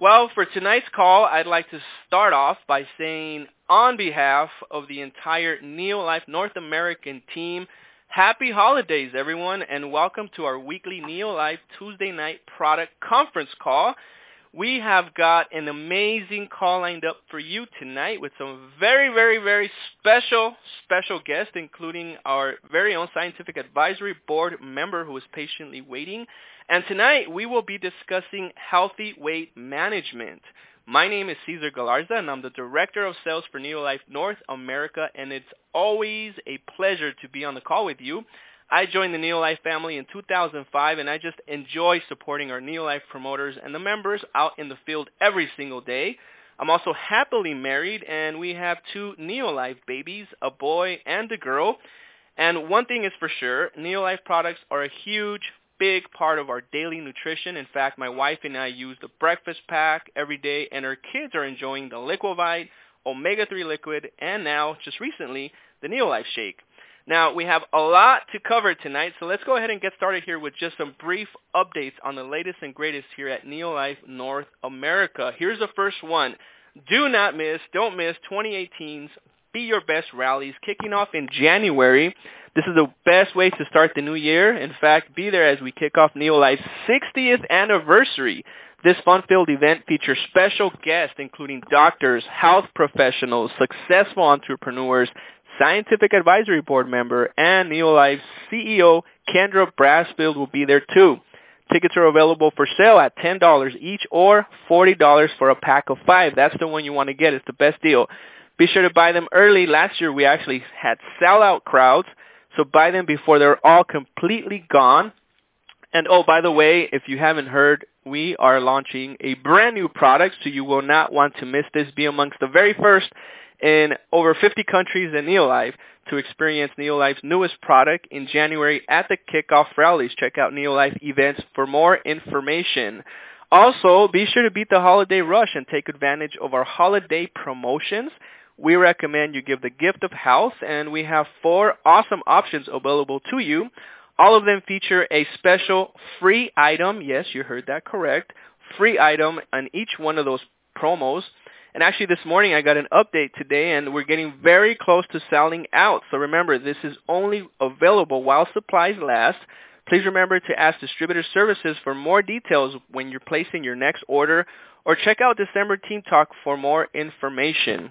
Well, for tonight's call, I'd like to start off by saying on behalf of the entire Neolife North American team, happy holidays, everyone, and welcome to our weekly Neolife Tuesday night product conference call. We have got an amazing call lined up for you tonight with some very, very, very special, special guests, including our very own scientific advisory board member who is patiently waiting. And tonight we will be discussing healthy weight management. My name is Cesar Galarza, and I'm the Director of Sales for Neolife North America, and it's always a pleasure to be on the call with you. I joined the Neolife family in 2005, and I just enjoy supporting our Neolife promoters and the members out in the field every single day. I'm also happily married, and we have two Neolife babies, a boy and a girl. And one thing is for sure, Neolife products are a huge, big part of our daily nutrition. In fact, my wife and I use the breakfast pack every day, and our kids are enjoying the Liquivite, omega-3 liquid, and now, just recently, the Neolife shake. Now, we have a lot to cover tonight, so let's go ahead and get started here with just some brief updates on the latest and greatest here at Neolife North America. Here's the first one. Do not miss, don't miss 2018's Be Your Best rallies kicking off in January. This is the best way to start the new year. In fact, be there as we kick off Neolife's 60th anniversary. This fun-filled event features special guests including doctors, health professionals, successful entrepreneurs, Scientific Advisory Board member, and Neolife's CEO, Kendra Brassfield, will be there too. Tickets are available for sale at $10 each or $40 for a pack of five. That's the one you want to get. It's the best deal. Be sure to buy them early. Last year we actually had sellout crowds, so buy them before they're all completely gone. And oh, by the way, if you haven't heard, we are launching a brand new product, so you will not want to miss this. Be amongst the very first in over 50 countries in Neolife to experience Neolife's newest product in January at the kickoff rallies. Check out Neolife events for more information. Also, be sure to beat the holiday rush and take advantage of our holiday promotions. We recommend you give the gift of health, and we have four awesome options available to you. All of them feature a special free item. Yes, you heard that correct. Free item on each one of those promos. And actually this morning I got an update today and we're getting very close to selling out. So remember, this is only available while supplies last. Please remember to ask Distributor Services for more details when you're placing your next order or check out December Team Talk for more information.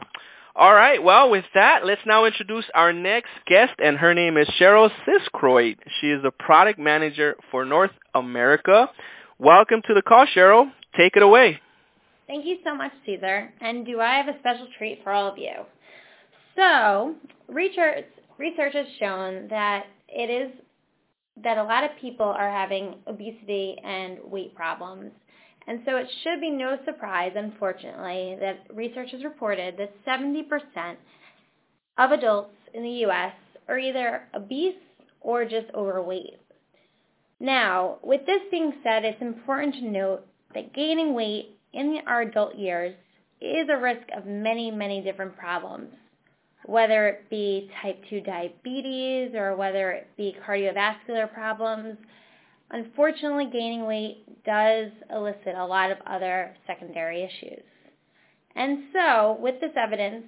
All right, well, with that, let's now introduce our next guest, and her name is Cheryl Siskroyd. She is the product manager for North America. Welcome to the call, Cheryl. Take it away. Thank you so much, Cesar. And do I have a special treat for all of you? So, research, research has shown that it is that a lot of people are having obesity and weight problems. And so it should be no surprise, unfortunately, that research has reported that 70% of adults in the U.S. are either obese or just overweight. Now, with this being said, it's important to note that gaining weight in our adult years is a risk of many, many different problems, whether it be type 2 diabetes or whether it be cardiovascular problems. Unfortunately, gaining weight does elicit a lot of other secondary issues. And so, with this evidence,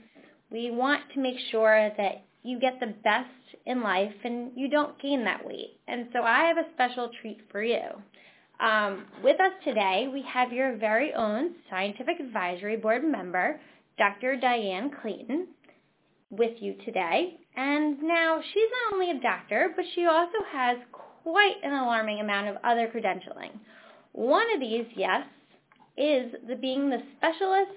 we want to make sure that you get the best in life and you don't gain that weight. And so I have a special treat for you. Um, with us today, we have your very own Scientific Advisory Board member, Dr. Diane Clayton, with you today. And now she's not only a doctor, but she also has quite an alarming amount of other credentialing. One of these, yes, is the being the specialist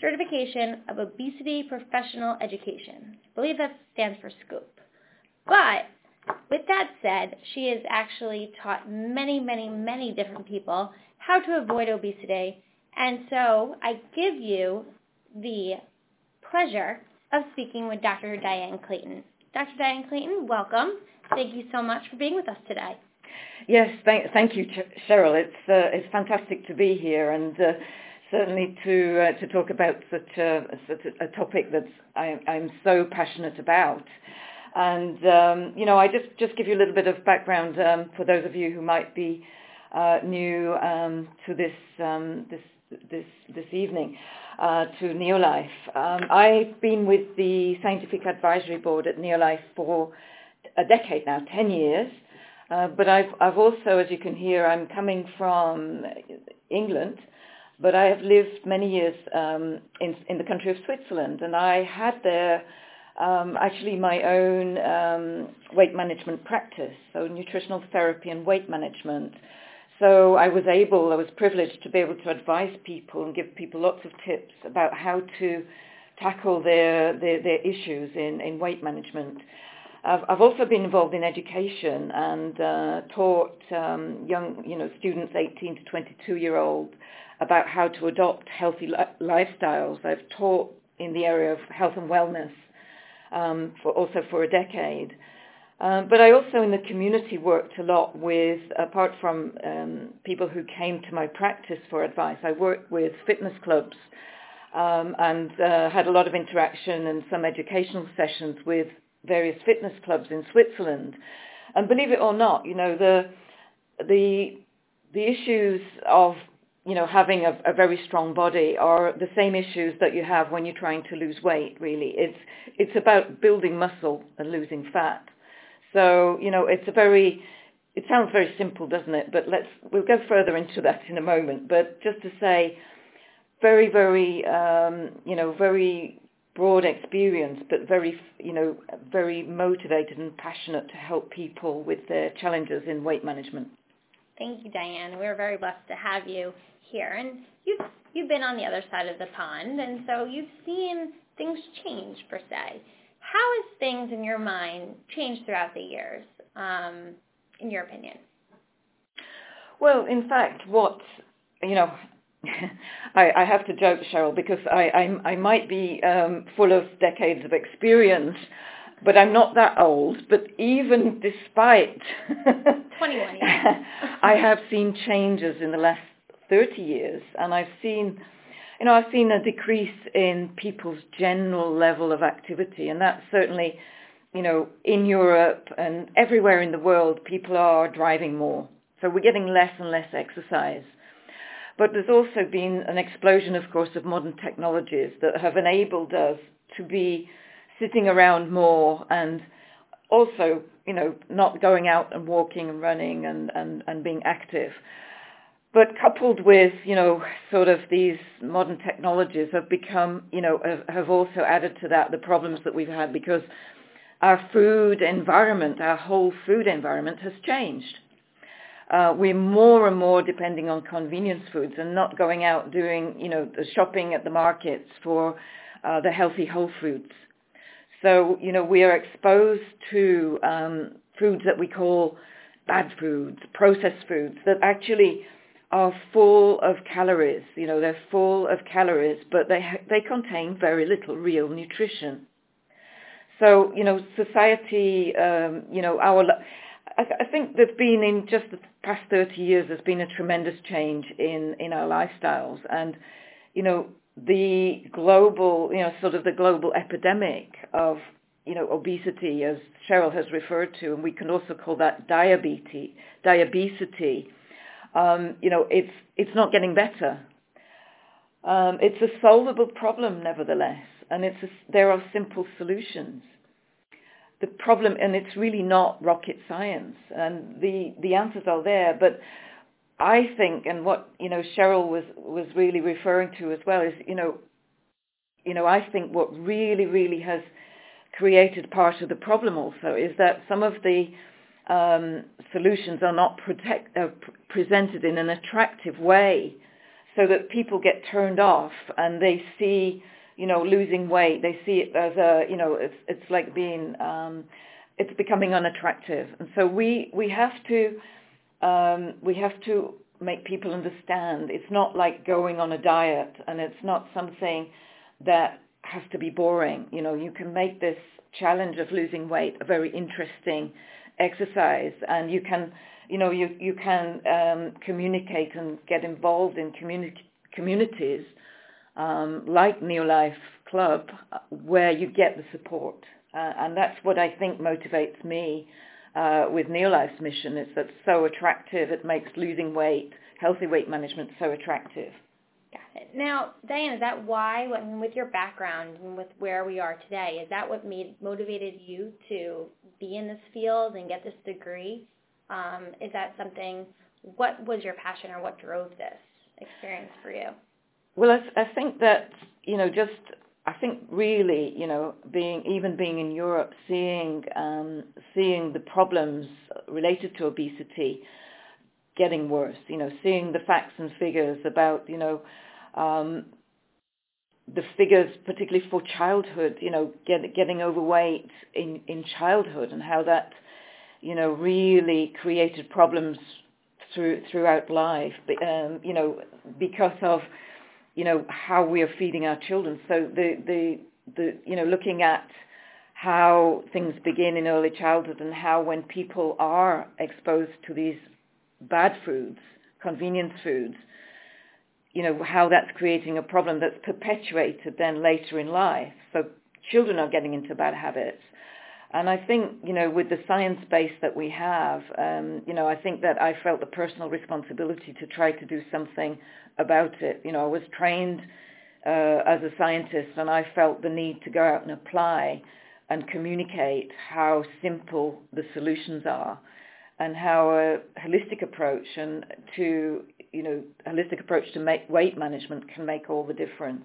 certification of obesity professional education. I believe that stands for SCOPE. But with that said, she has actually taught many, many, many different people how to avoid obesity. And so I give you the pleasure of speaking with Dr. Diane Clayton. Dr. Diane Clayton, welcome. Thank you so much for being with us today. Yes, thank, thank you, Cheryl. It's uh, it's fantastic to be here and uh, certainly to uh, to talk about such a, such a topic that I, I'm so passionate about. And, um, you know, I just, just give you a little bit of background um, for those of you who might be uh, new um, to this, um, this this this evening uh, to Neolife. Um, I've been with the scientific advisory board at Neolife for a decade now, 10 years. Uh, but I've, I've also, as you can hear, I'm coming from England, but I have lived many years um, in, in the country of Switzerland, and I had there um, actually my own um, weight management practice, so nutritional therapy and weight management. So I was able, I was privileged to be able to advise people and give people lots of tips about how to tackle their, their, their issues in, in weight management. I've, also been involved in education and uh, taught um, young, you know, students 18 to 22 year old about how to adopt healthy li- lifestyles. I've taught in the area of health and wellness um, for also for a decade. Um, but I also in the community worked a lot with, apart from um, people who came to my practice for advice, I worked with fitness clubs um, and uh, had a lot of interaction and some educational sessions with various fitness clubs in Switzerland. And believe it or not, you know, the, the, the issues of you know, having a, a, very strong body are the same issues that you have when you're trying to lose weight, really. It's, it's about building muscle and losing fat. So, you know, it's a very, it sounds very simple, doesn't it? But let's, we'll go further into that in a moment. But just to say, very, very, um, you know, very broad experience, but very, you know, very motivated and passionate to help people with their challenges in weight management. Thank you, Diane. We're very blessed to have you here. And you've, you've been on the other side of the pond, and so you've seen things change, per se. How has things in your mind changed throughout the years, um, in your opinion? Well, in fact, what, you know, I, I, have to joke, Cheryl, because I, I, I might be um, full of decades of experience, but I'm not that old. But even despite 21 I have seen changes in the last 30 years, and I've seen you know, I've seen a decrease in people's general level of activity, and that's certainly, you know, in Europe and everywhere in the world, people are driving more. So we're getting less and less exercise. But there's also been an explosion, of course, of modern technologies that have enabled us to be sitting around more and also, you know, not going out and walking and running and, and, and being active. But coupled with, you know, sort of these modern technologies have become, you know, have, also added to that the problems that we've had because our food environment, our whole food environment has changed. Uh, we're more and more depending on convenience foods and not going out doing, you know, the shopping at the markets for uh, the healthy whole foods. So, you know, we are exposed to um, foods that we call bad foods, processed foods that actually are full of calories. You know, they're full of calories, but they ha- they contain very little real nutrition. So, you know, society, um, you know, our I, th- I think there's been in just the past 30 years, there's been a tremendous change in in our lifestyles, and you know, the global, you know, sort of the global epidemic of you know, obesity, as Cheryl has referred to, and we can also call that diabetes, diabetes um, you know, it's it's not getting better. Um, it's a solvable problem, nevertheless, and it's a, there are simple solutions. The problem, and it's really not rocket science, and the the answers are there. But I think, and what you know, Cheryl was was really referring to as well is, you know, you know, I think what really, really has created part of the problem also is that some of the um, solutions are not protect, uh, presented in an attractive way so that people get turned off and they see, you know, losing weight. They see it as a, you know, it's, it's like being, um, it's becoming unattractive. And so we, we have to, um, we have to make people understand it's not like going on a diet and it's not something that has to be boring. You know, you can make this challenge of losing weight a very interesting exercise and you can you know you you can um, communicate and get involved in communi- communities um, like Neolife Club where you get the support. Uh, and that's what I think motivates me uh, with Neolife's mission is that it's so attractive it makes losing weight healthy weight management so attractive Now, Diane, is that why, mean, with your background and with where we are today, is that what made motivated you to be in this field and get this degree? Um, is that something? What was your passion, or what drove this experience for you? Well, I, I think that you know, just I think really, you know, being even being in Europe, seeing um, seeing the problems related to obesity getting worse. You know, seeing the facts and figures about, you know, um, the figures, particularly for childhood, you know, get, getting overweight in, in childhood and how that, you know, really created problems through, throughout life, um, you know, because of, you know, how we are feeding our children. So the, the, the, you know, looking at how things begin in early childhood and how when people are exposed to these bad foods, convenience foods, you know, how that's creating a problem that's perpetuated then later in life. So children are getting into bad habits. And I think, you know, with the science base that we have, um, you know, I think that I felt the personal responsibility to try to do something about it. You know, I was trained uh, as a scientist and I felt the need to go out and apply and communicate how simple the solutions are and how a holistic approach and to you know holistic approach to make weight management can make all the difference.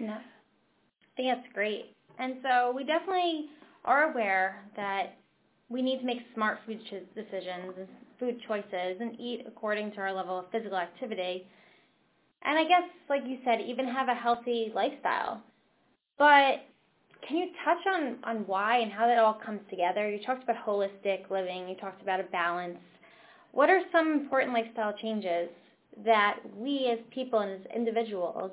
Yeah, I think that's great. And so we definitely are aware that we need to make smart food decisions and food choices and eat according to our level of physical activity. And I guess, like you said, even have a healthy lifestyle. But can you touch on, on why and how that all comes together? You talked about holistic living. You talked about a balance. What are some important lifestyle changes that we as people and as individuals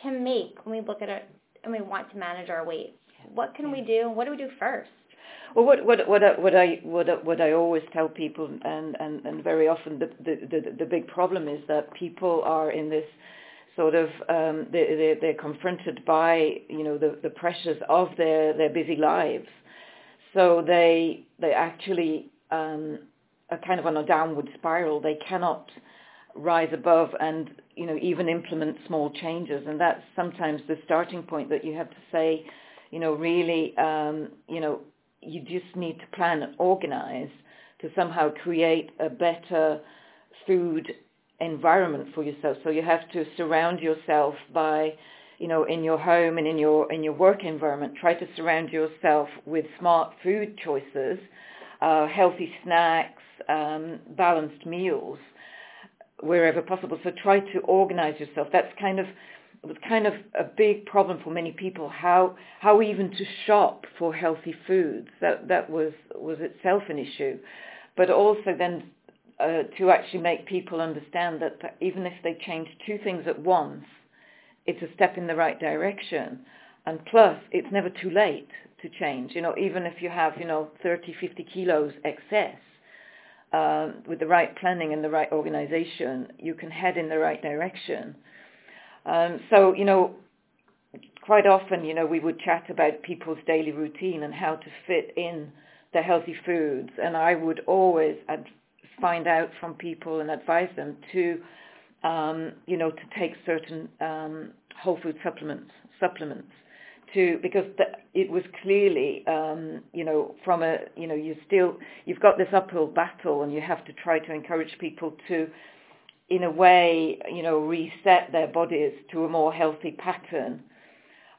can make when we look at it and we want to manage our weight? What can we do? What do we do first? Well, what what what I, what I what what I always tell people, and and and very often the the the, the big problem is that people are in this sort of um, they, they, are confronted by you know the, the pressures of their, their busy lives. So they they actually um, are kind of on a downward spiral. They cannot rise above and you know even implement small changes, and that's sometimes the starting point that you have to say, you know, really, um, you know, you just need to plan and organize to somehow create a better food environment for yourself. So you have to surround yourself by, you know, in your home and in your in your work environment. Try to surround yourself with smart food choices, uh, healthy snacks, um, balanced meals, wherever possible. So try to organize yourself. That's kind of was kind of a big problem for many people how how even to shop for healthy foods that that was was itself an issue but also then uh, to actually make people understand that even if they change two things at once, it's a step in the right direction. And plus, it's never too late to change. You know, even if you have, you know, 30, 50 kilos excess, um, with the right planning and the right organization, you can head in the right direction. Um, so, you know, quite often, you know, we would chat about people's daily routine and how to fit in the healthy foods. And I would always ad- find out from people and advise them to, um, you know, to take certain um, whole food supplements, supplements, to because the, it was clearly, um, you know, from a, you know, you still you've got this uphill battle, and you have to try to encourage people to, in a way, you know, reset their bodies to a more healthy pattern,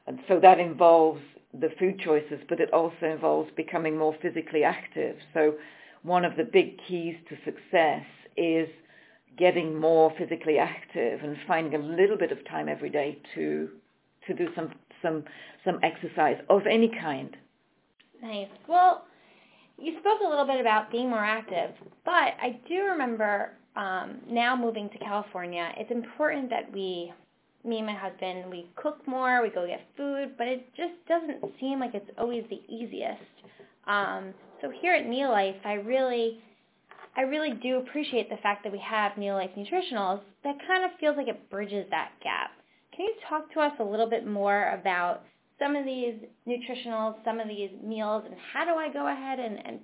and so that involves the food choices, but it also involves becoming more physically active. So one of the big keys to success is getting more physically active and finding a little bit of time every day to to do some some some exercise of any kind. Nice. Well, you spoke a little bit about being more active, but I do remember um, now moving to California. It's important that we, me and my husband, we cook more, we go get food, but it just doesn't seem like it's always the easiest. Um, so here at Neolife, I really, I really do appreciate the fact that we have Neolife Nutritionals. That kind of feels like it bridges that gap. Can you talk to us a little bit more about some of these nutritionals, some of these meals, and how do I go ahead and, and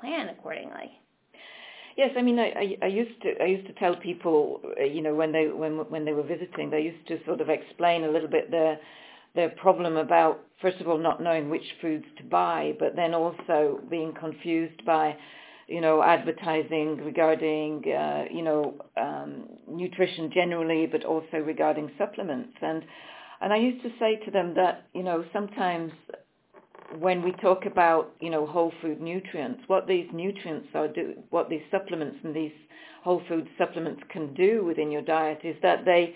plan accordingly? Yes, I mean, I, I, used to I used to tell people, uh, you know, when they when when they were visiting, they used to sort of explain a little bit their their problem about first of all not knowing which foods to buy, but then also being confused by, you know, advertising regarding, uh, you know, um, nutrition generally, but also regarding supplements. And and I used to say to them that, you know, sometimes when we talk about, you know, whole food nutrients, what these nutrients are do, what these supplements and these whole food supplements can do within your diet is that they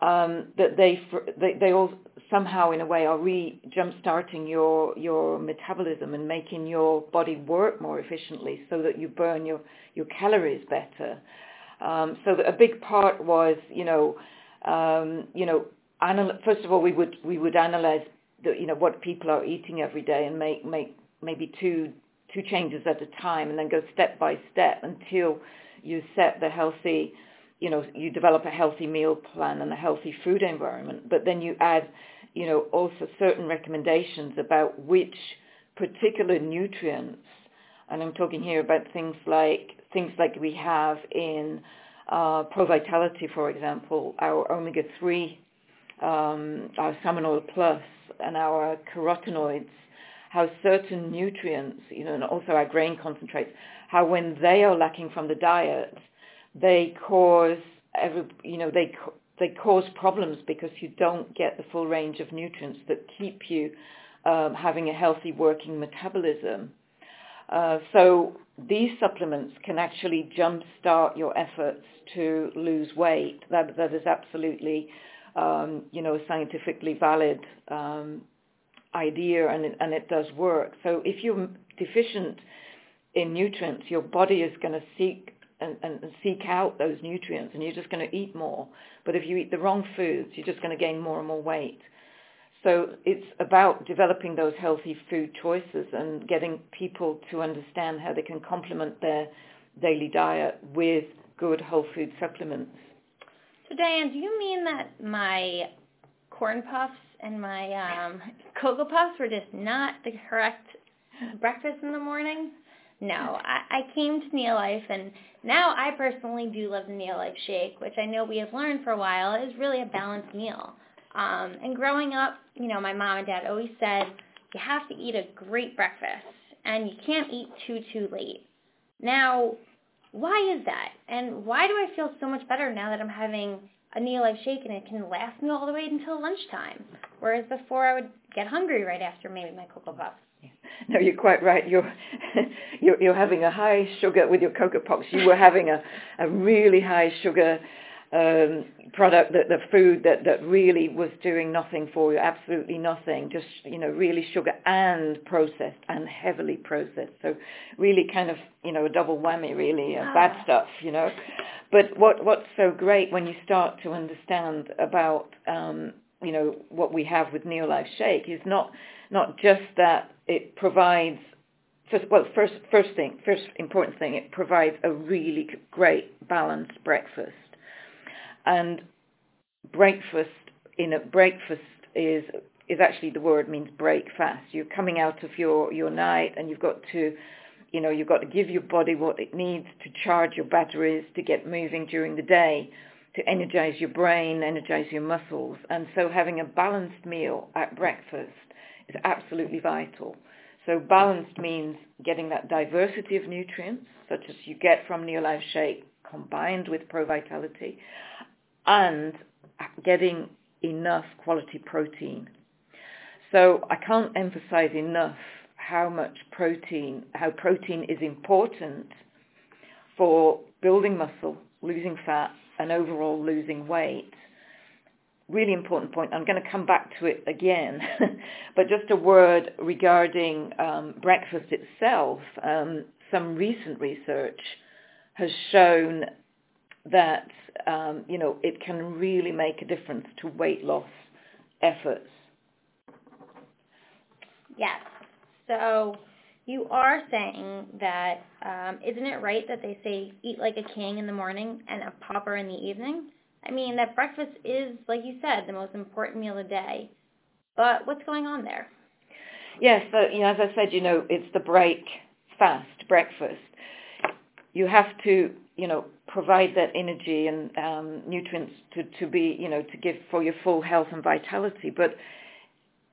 um, that they, they they all somehow in a way are re jump starting your your metabolism and making your body work more efficiently so that you burn your your calories better. Um, so a big part was you know um, you know anal- first of all we would we would analyze the, you know what people are eating every day and make make maybe two two changes at a time and then go step by step until you set the healthy you know you develop a healthy meal plan and a healthy food environment but then you add you know also certain recommendations about which particular nutrients and I'm talking here about things like things like we have in uh, Pro Vitality, for example, our omega-3, um, our salmon oil plus, and our carotenoids, how certain nutrients, you know, and also our grain concentrates, how when they are lacking from the diet, they cause every, you know, they they cause problems because you don't get the full range of nutrients that keep you um, having a healthy working metabolism. Uh, so these supplements can actually jumpstart your efforts to lose weight. That that is absolutely, um, you know, a scientifically valid um, idea, and it, and it does work. So if you're deficient in nutrients, your body is going to seek and, and, seek out those nutrients, and you're just going to eat more. But if you eat the wrong foods, you're just going to gain more and more weight. So it's about developing those healthy food choices and getting people to understand how they can complement their daily diet with good whole food supplements. So Diane, do you mean that my corn puffs and my um, Cocoa Puffs were just not the correct breakfast in the morning? No, I, I came to Neolife and now I personally do love the Neolife shake, which I know we have learned for a while is really a balanced meal. Um, and growing up, you know, my mom and dad always said you have to eat a great breakfast and you can't eat too, too late. Now, why is that? And why do I feel so much better now that I'm having a Neolife shake and it can last me all the way until lunchtime? Whereas before I would get hungry right after maybe my Cocoa Puffs. No, you're quite right. You're, you're you're having a high sugar with your cocoa Pops. You were having a, a really high sugar um, product, that the food that that really was doing nothing for you, absolutely nothing. Just you know, really sugar and processed and heavily processed. So really kind of you know a double whammy, really uh, bad ah. stuff. You know, but what what's so great when you start to understand about um, you know what we have with Neolife Shake is not not just that it provides first, well, first, first thing, first important thing, it provides a really great balanced breakfast. And breakfast in a breakfast is is actually the word means break fast. You're coming out of your your night and you've got to you know, you've got to give your body what it needs to charge your batteries to get moving during the day, to energize your brain, energize your muscles. And so having a balanced meal at breakfast is absolutely vital. So balanced means getting that diversity of nutrients, such as you get from Neolife Shake, combined with Pro Vitality, and getting enough quality protein. So I can't emphasize enough how much protein, how protein is important for building muscle, losing fat, and overall losing weight really important point. I'm going to come back to it again, but just a word regarding um, breakfast itself. Um, some recent research has shown that um, you know it can really make a difference to weight loss efforts. Yes. So you are saying that um, isn't it right that they say eat like a king in the morning and a pauper in the evening? I mean, that breakfast is, like you said, the most important meal of the day. But what's going on there? Yes, but, you know, as I said, you know, it's the break fast breakfast. you have to, you know, provide that energy and um, nutrients to, to be, you know, to give for your full health and vitality. But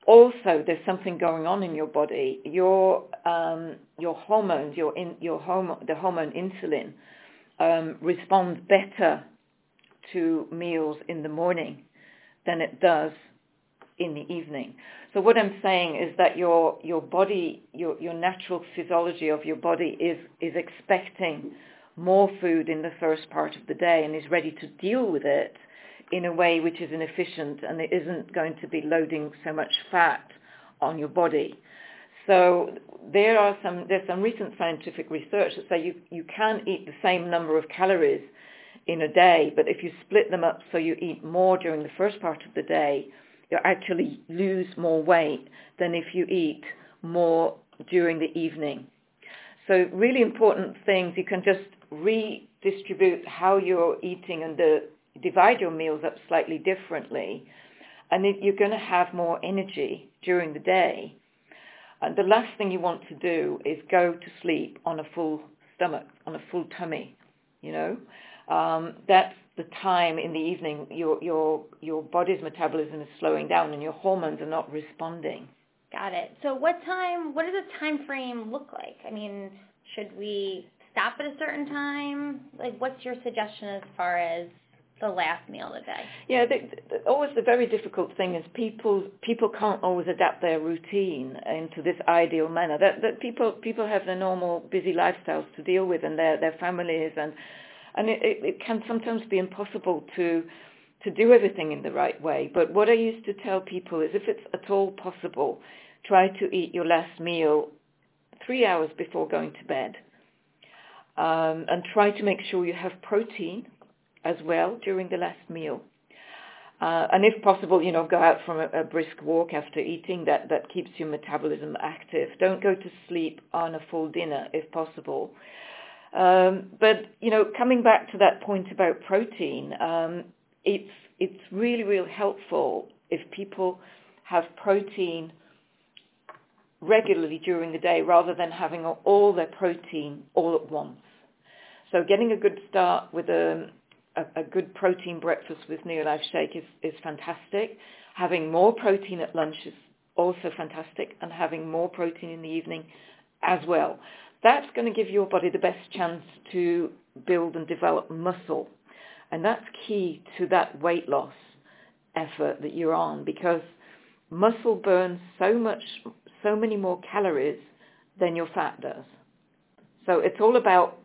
also there's something going on in your body. Your um, your hormones, your in, your hormone, the hormone insulin, um, responds better to meals in the morning than it does in the evening. So what I'm saying is that your your body, your your natural physiology of your body is is expecting more food in the first part of the day and is ready to deal with it in a way which is inefficient and it isn't going to be loading so much fat on your body. So there are some there's some recent scientific research that say you you can eat the same number of calories in a day, but if you split them up so you eat more during the first part of the day, you actually lose more weight than if you eat more during the evening. So really important things, you can just redistribute how you're eating and the, divide your meals up slightly differently. And you're going to have more energy during the day. And the last thing you want to do is go to sleep on a full stomach, on a full tummy, you know. Um, that's the time in the evening your your your body's metabolism is slowing down and your hormones are not responding. Got it. So what time? What does a time frame look like? I mean, should we stop at a certain time? Like, what's your suggestion as far as the last meal of the day? Yeah, the, the, always the very difficult thing is people people can't always adapt their routine into this ideal manner. That that people people have their normal busy lifestyles to deal with and their their families and and it, it, it can sometimes be impossible to to do everything in the right way. But what I used to tell people is if it's at all possible, try to eat your last meal three hours before going to bed. Um, and try to make sure you have protein as well during the last meal. Uh, and if possible, you know, go out for a, a, brisk walk after eating. That, that keeps your metabolism active. Don't go to sleep on a full dinner if possible. Um, but you know, coming back to that point about protein, um, it's it's really really helpful if people have protein regularly during the day rather than having all their protein all at once. So getting a good start with a, a, a good protein breakfast with Neolife Shake is, is fantastic. Having more protein at lunch is also fantastic and having more protein in the evening as well that's going to give your body the best chance to build and develop muscle. And that's key to that weight loss effort that you're on because muscle burns so much, so many more calories than your fat does. So it's all about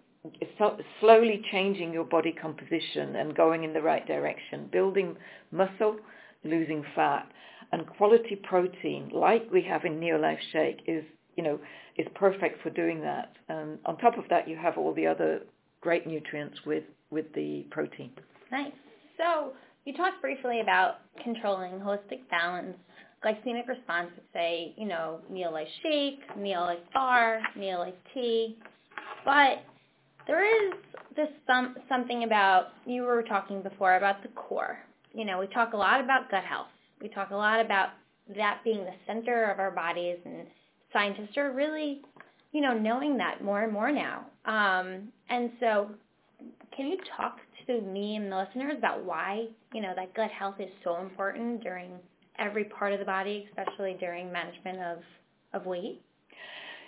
slowly changing your body composition and going in the right direction, building muscle, losing fat. And quality protein, like we have in Neolife Shake, is, you know, is perfect for doing that. And on top of that, you have all the other great nutrients with, with the protein. Nice. So you talked briefly about controlling holistic balance, glycemic response say, you know, Neolife shake, Neolife bar, Neolife tea. But there is this some, something about, you were talking before about the core. You know, we talk a lot about gut health. We talk a lot about that being the center of our bodies and scientists are really, you know, knowing that more and more now. Um, and so can you talk to me and the listeners about why, you know, that gut health is so important during every part of the body, especially during management of, of weight?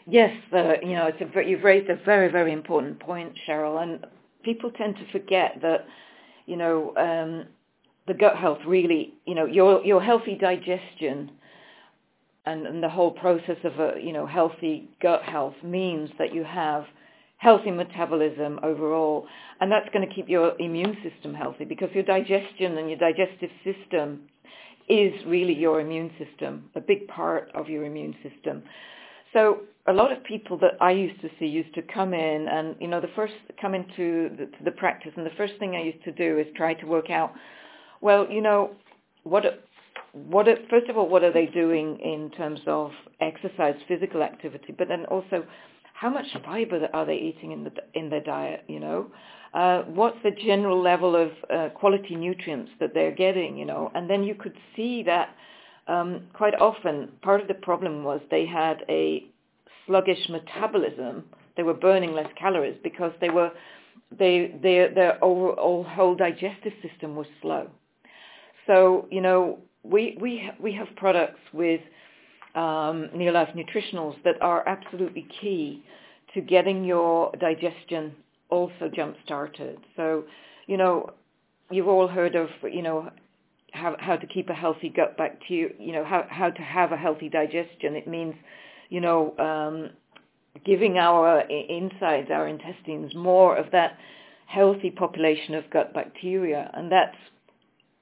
Yes, uh, you know, it's a, you've raised a very, very important point, Cheryl, and people tend to forget that, you know, um, the gut health really, you know, your your healthy digestion and, and the whole process of a you know healthy gut health means that you have healthy metabolism overall, and that's going to keep your immune system healthy because your digestion and your digestive system is really your immune system, a big part of your immune system. So a lot of people that I used to see used to come in and, you know, the first, come into the, the practice and the first thing I used to do is try to work out, well, you know, what what are, first of all, what are they doing in terms of exercise, physical activity, but then also how much fiber are they eating in the in their diet? You know, uh, what's the general level of uh, quality nutrients that they're getting? You know, and then you could see that um, quite often part of the problem was they had a sluggish metabolism They were burning less calories because they were they, they, their overall whole digestive system was slow. So, you know, we, we, we have products with um, Neolife Nutritionals that are absolutely key to getting your digestion also jump started. So, you know, you've all heard of, you know, how, how to keep a healthy gut bacteria, you know, how, how to have a healthy digestion. It means, you know, um, giving our insides, our intestines, more of that healthy population of gut bacteria. And that's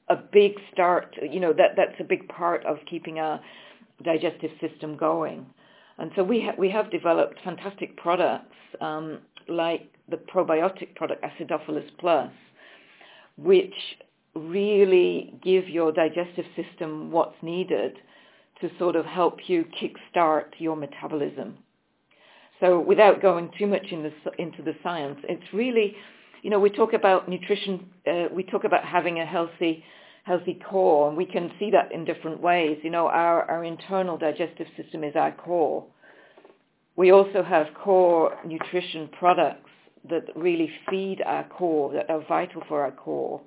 a big start, you know, that, that's a big part of keeping our digestive system going. And so we, ha- we have developed fantastic products um, like the probiotic product Acidophilus Plus, which really give your digestive system what's needed to sort of help you kickstart your metabolism. So without going too much in the, into the science, it's really, you know, we talk about nutrition, uh, we talk about having a healthy, healthy core, and we can see that in different ways. You know, our, our internal digestive system is our core. We also have core nutrition products that really feed our core, that are vital for our core.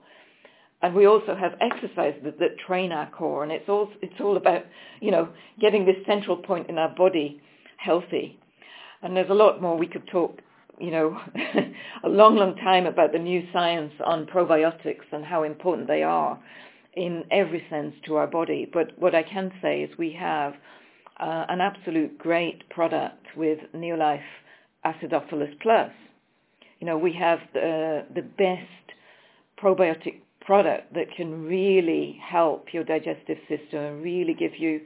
And we also have exercises that, that train our core, and it's all, it's all about, you know, getting this central point in our body healthy. And there's a lot more we could talk, you know, a long, long time about the new science on probiotics and how important they are in every sense to our body. But what I can say is we have uh, an absolute great product with Neolife Acidophilus Plus. You know, we have the, the best probiotic product that can really help your digestive system and really give you,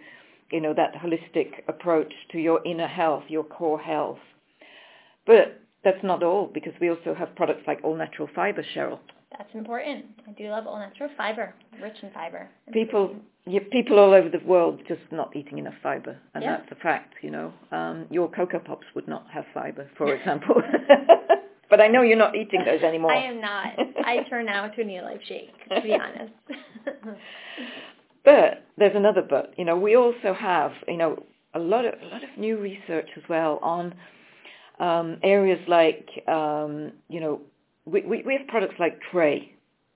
you know, that holistic approach to your inner health, your core health. But that's not all because we also have products like all natural fiber, Cheryl. That's important. I do love all natural fiber, rich in fiber. People, yeah, people all over the world just not eating enough fiber, and yeah. that's a fact. You know, um, your cocoa pops would not have fiber, for example. But I know you're not eating those anymore. I am not. I turn now to a Neolife shake, to be honest. but there's another but. You know, we also have, you know, a lot of a lot of new research as well on um, areas like, um, you know, we, we, we have products like Tre,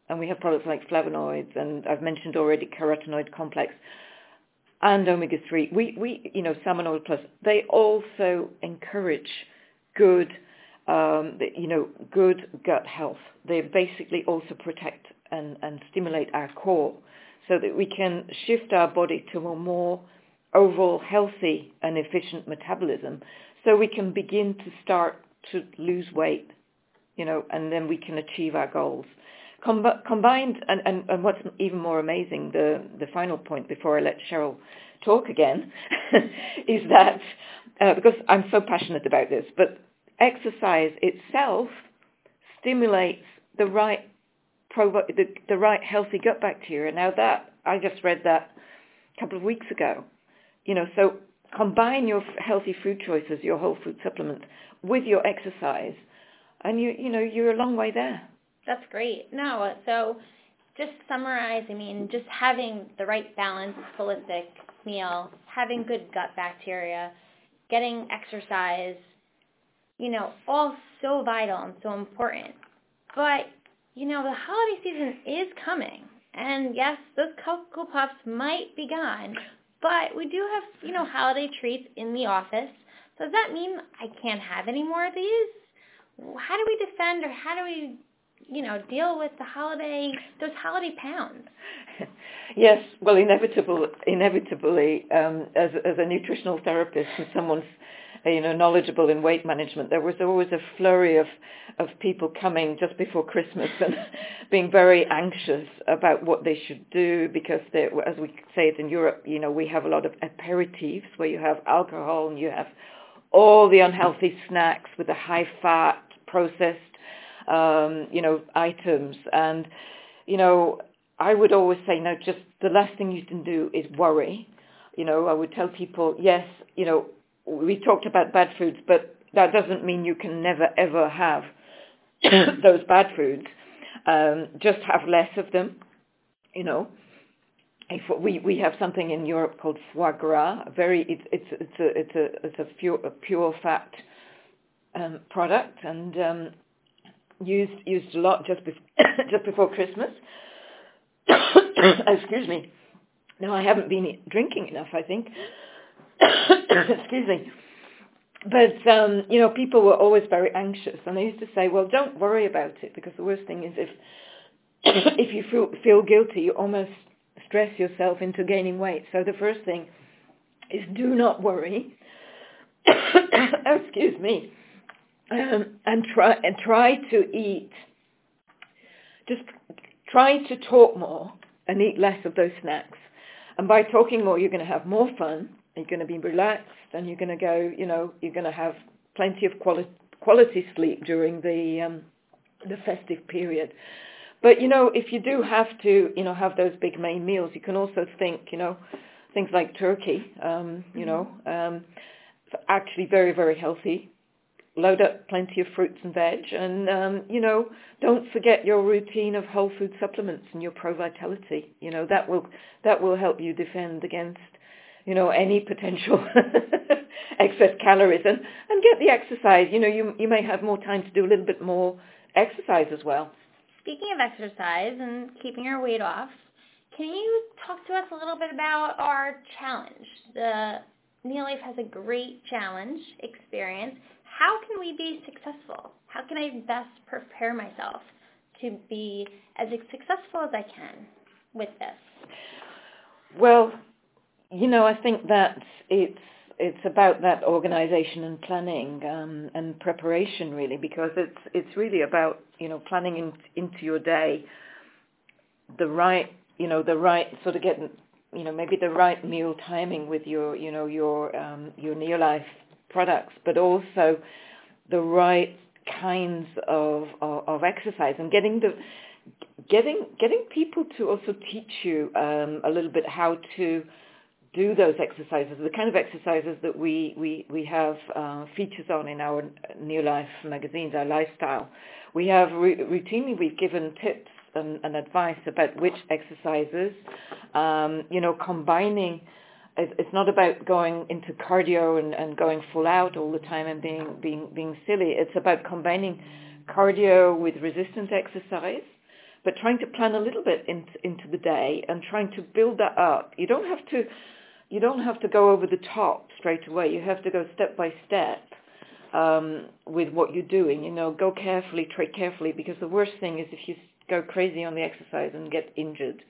and we have products like flavonoids, and I've mentioned already carotenoid complex and omega-3. We, we, you know, salmon oil plus, they also encourage good um, you know, good gut health. They basically also protect and, and stimulate our core so that we can shift our body to a more overall healthy and efficient metabolism so we can begin to start to lose weight, you know, and then we can achieve our goals. Com- combined, and, and, and what's even more amazing, the, the final point before I let Cheryl talk again, is that, uh, because I'm so passionate about this, but exercise itself stimulates the right provo- the, the right healthy gut bacteria. Now that I just read that a couple of weeks ago. You know, so combine your healthy food choices, your whole food supplements, with your exercise, and you you know you're a long way there. That's great. No, so just summarize. I mean, just having the right balance, holistic meal, having good gut bacteria, getting exercise, you know, all so vital and so important. But, you know, the holiday season is coming. And yes, those Cocoa Puffs might be gone, but we do have, you know, holiday treats in the office. So does that mean I can't have any more of these? How do we defend or how do we, you know, deal with the holiday, those holiday pounds? yes, well, inevitable, inevitably, um, as, as a nutritional therapist and someone's you know, knowledgeable in weight management, there was always a flurry of, of people coming just before Christmas and being very anxious about what they should do because, they, as we say it in Europe, you know, we have a lot of aperitifs where you have alcohol and you have all the unhealthy snacks with the high fat processed, um, you know, items. And, you know, I would always say, no, just the last thing you can do is worry. You know, I would tell people, yes, you know, we talked about bad foods, but that doesn't mean you can never ever have those bad foods. Um, just have less of them, you know. If we we have something in Europe called foie gras, very it's it's it's a it's a it's a pure, a pure fat um, product and um, used used a lot just just before Christmas. Excuse me. No, I haven't been drinking enough. I think. Excuse me. But um, you know, people were always very anxious, and I used to say, "Well, don't worry about it, because the worst thing is if if you feel, feel guilty, you almost stress yourself into gaining weight. So the first thing is do not worry. Excuse me. Um, and try and try to eat. Just try to talk more and eat less of those snacks. And by talking more, you're going to have more fun. You're going to be relaxed, and you're going to go. You know, you're going to have plenty of quality quality sleep during the um, the festive period. But you know, if you do have to, you know, have those big main meals, you can also think, you know, things like turkey, um, you know, um, actually very very healthy. Load up plenty of fruits and veg, and um, you know, don't forget your routine of whole food supplements and your Pro Vitality. You know, that will that will help you defend against, you know, any potential excess calories and and get the exercise. You know, you you may have more time to do a little bit more exercise as well. Speaking of exercise and keeping our weight off, can you talk to us a little bit about our challenge? The Neolife has a great challenge experience. How can we be successful? How can I best prepare myself to be as successful as I can with this? Well, you know, I think that it's it's about that organization and planning um, and preparation really because it's it's really about you know planning in, into your day the right you know the right sort of getting you know maybe the right meal timing with your you know your um, your Neolife products but also the right kinds of, of, of exercise and getting the getting getting people to also teach you um, a little bit how to do those exercises, the kind of exercises that we, we, we have uh, features on in our New Life magazines, our lifestyle. We have routinely, we've given tips and, and advice about which exercises, um, you know, combining, it's not about going into cardio and, and going full out all the time and being, being, being silly. It's about combining cardio with resistance exercise but trying to plan a little bit into, into the day and trying to build that up. You don't have to you don't have to go over the top straight away. You have to go step by step um, with what you're doing. You know, go carefully, tread carefully, because the worst thing is if you go crazy on the exercise and get injured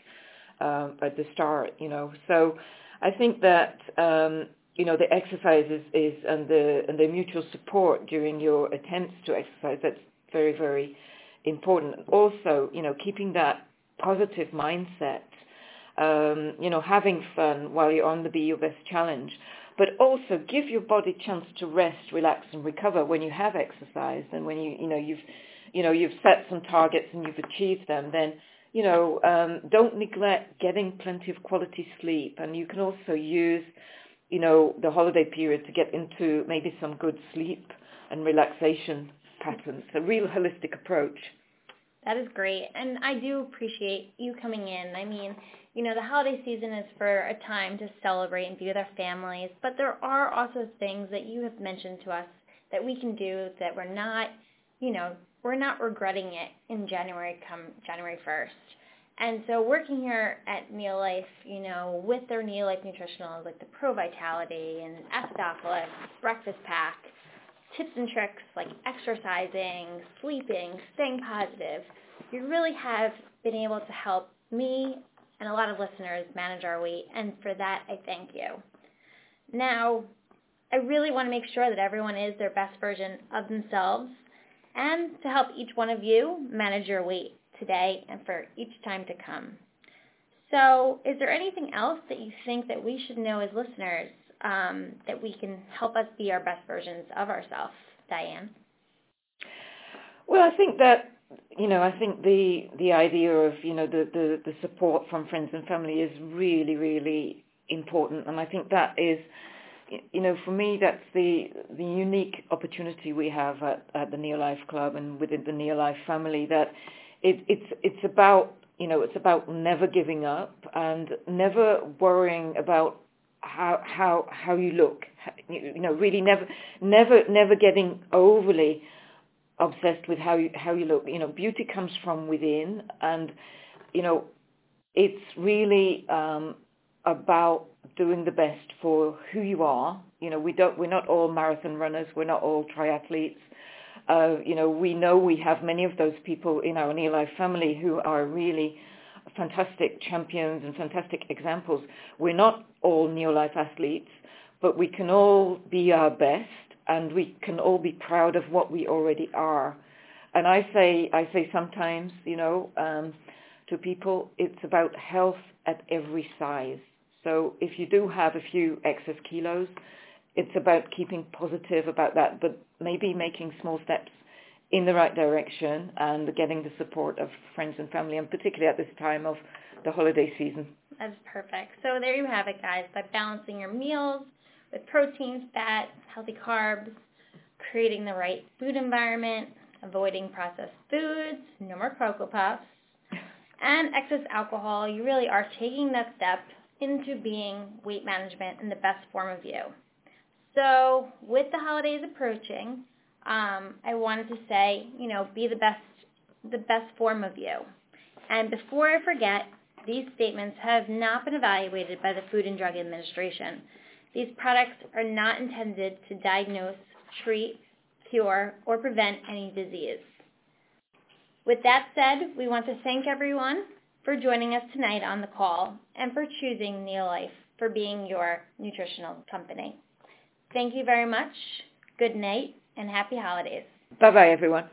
uh, at the start. You know, so I think that um, you know the exercise is, is and the and the mutual support during your attempts to exercise. That's very very important. Also, you know, keeping that positive mindset um, you know, having fun while you're on the Be Your Best challenge. But also give your body a chance to rest, relax, and recover when you have exercised and when you, you know, you've, you know, you've set some targets and you've achieved them. Then, you know, um, don't neglect getting plenty of quality sleep. And you can also use, you know, the holiday period to get into maybe some good sleep and relaxation patterns. A real holistic approach. That is great. And I do appreciate you coming in. I mean, you know, the holiday season is for a time to celebrate and be with our families, but there are also things that you have mentioned to us that we can do that we're not, you know, we're not regretting it in January come January 1st. And so working here at Neolife, you know, with their Neolife Nutritionals, like the Pro Vitality and Acidophilus, Breakfast Pack, tips and tricks like exercising, sleeping, staying positive, you really have been able to help me and a lot of listeners manage our weight, and for that, I thank you. Now, I really want to make sure that everyone is their best version of themselves and to help each one of you manage your weight today and for each time to come. So is there anything else that you think that we should know as listeners um, that we can help us be our best versions of ourselves, Diane? Well, I think that you know, I think the the idea of you know the, the the support from friends and family is really really important, and I think that is, you know, for me that's the the unique opportunity we have at, at the Neolife Club and within the Neolife family that it, it's it's about you know it's about never giving up and never worrying about how how how you look. You know, really never never never getting overly obsessed with how you how you look. You know, beauty comes from within, and you know, it's really um, about doing the best for who you are. You know, we don't we're not all marathon runners, we're not all triathletes. Uh, you know, we know we have many of those people in our Neolife family who are really fantastic champions and fantastic examples. We're not all Neolife athletes, but we can all be our best and we can all be proud of what we already are. And I say, I say sometimes, you know, um, to people, it's about health at every size. So if you do have a few excess kilos, it's about keeping positive about that, but maybe making small steps in the right direction and getting the support of friends and family, and particularly at this time of the holiday season. That's perfect. So there you have it, guys. By balancing your meals with protein, fat, healthy carbs, creating the right food environment, avoiding processed foods, no more Cocoa Puffs, and excess alcohol, you really are taking that step into being weight management in the best form of you. So with the holidays approaching, um, I wanted to say, you know, be the best, the best form of you. And before I forget, these statements have not been evaluated by the Food and Drug Administration. These products are not intended to diagnose, treat, cure, or prevent any disease. With that said, we want to thank everyone for joining us tonight on the call and for choosing Neolife for being your nutritional company. Thank you very much. Good night and happy holidays. Bye-bye, everyone.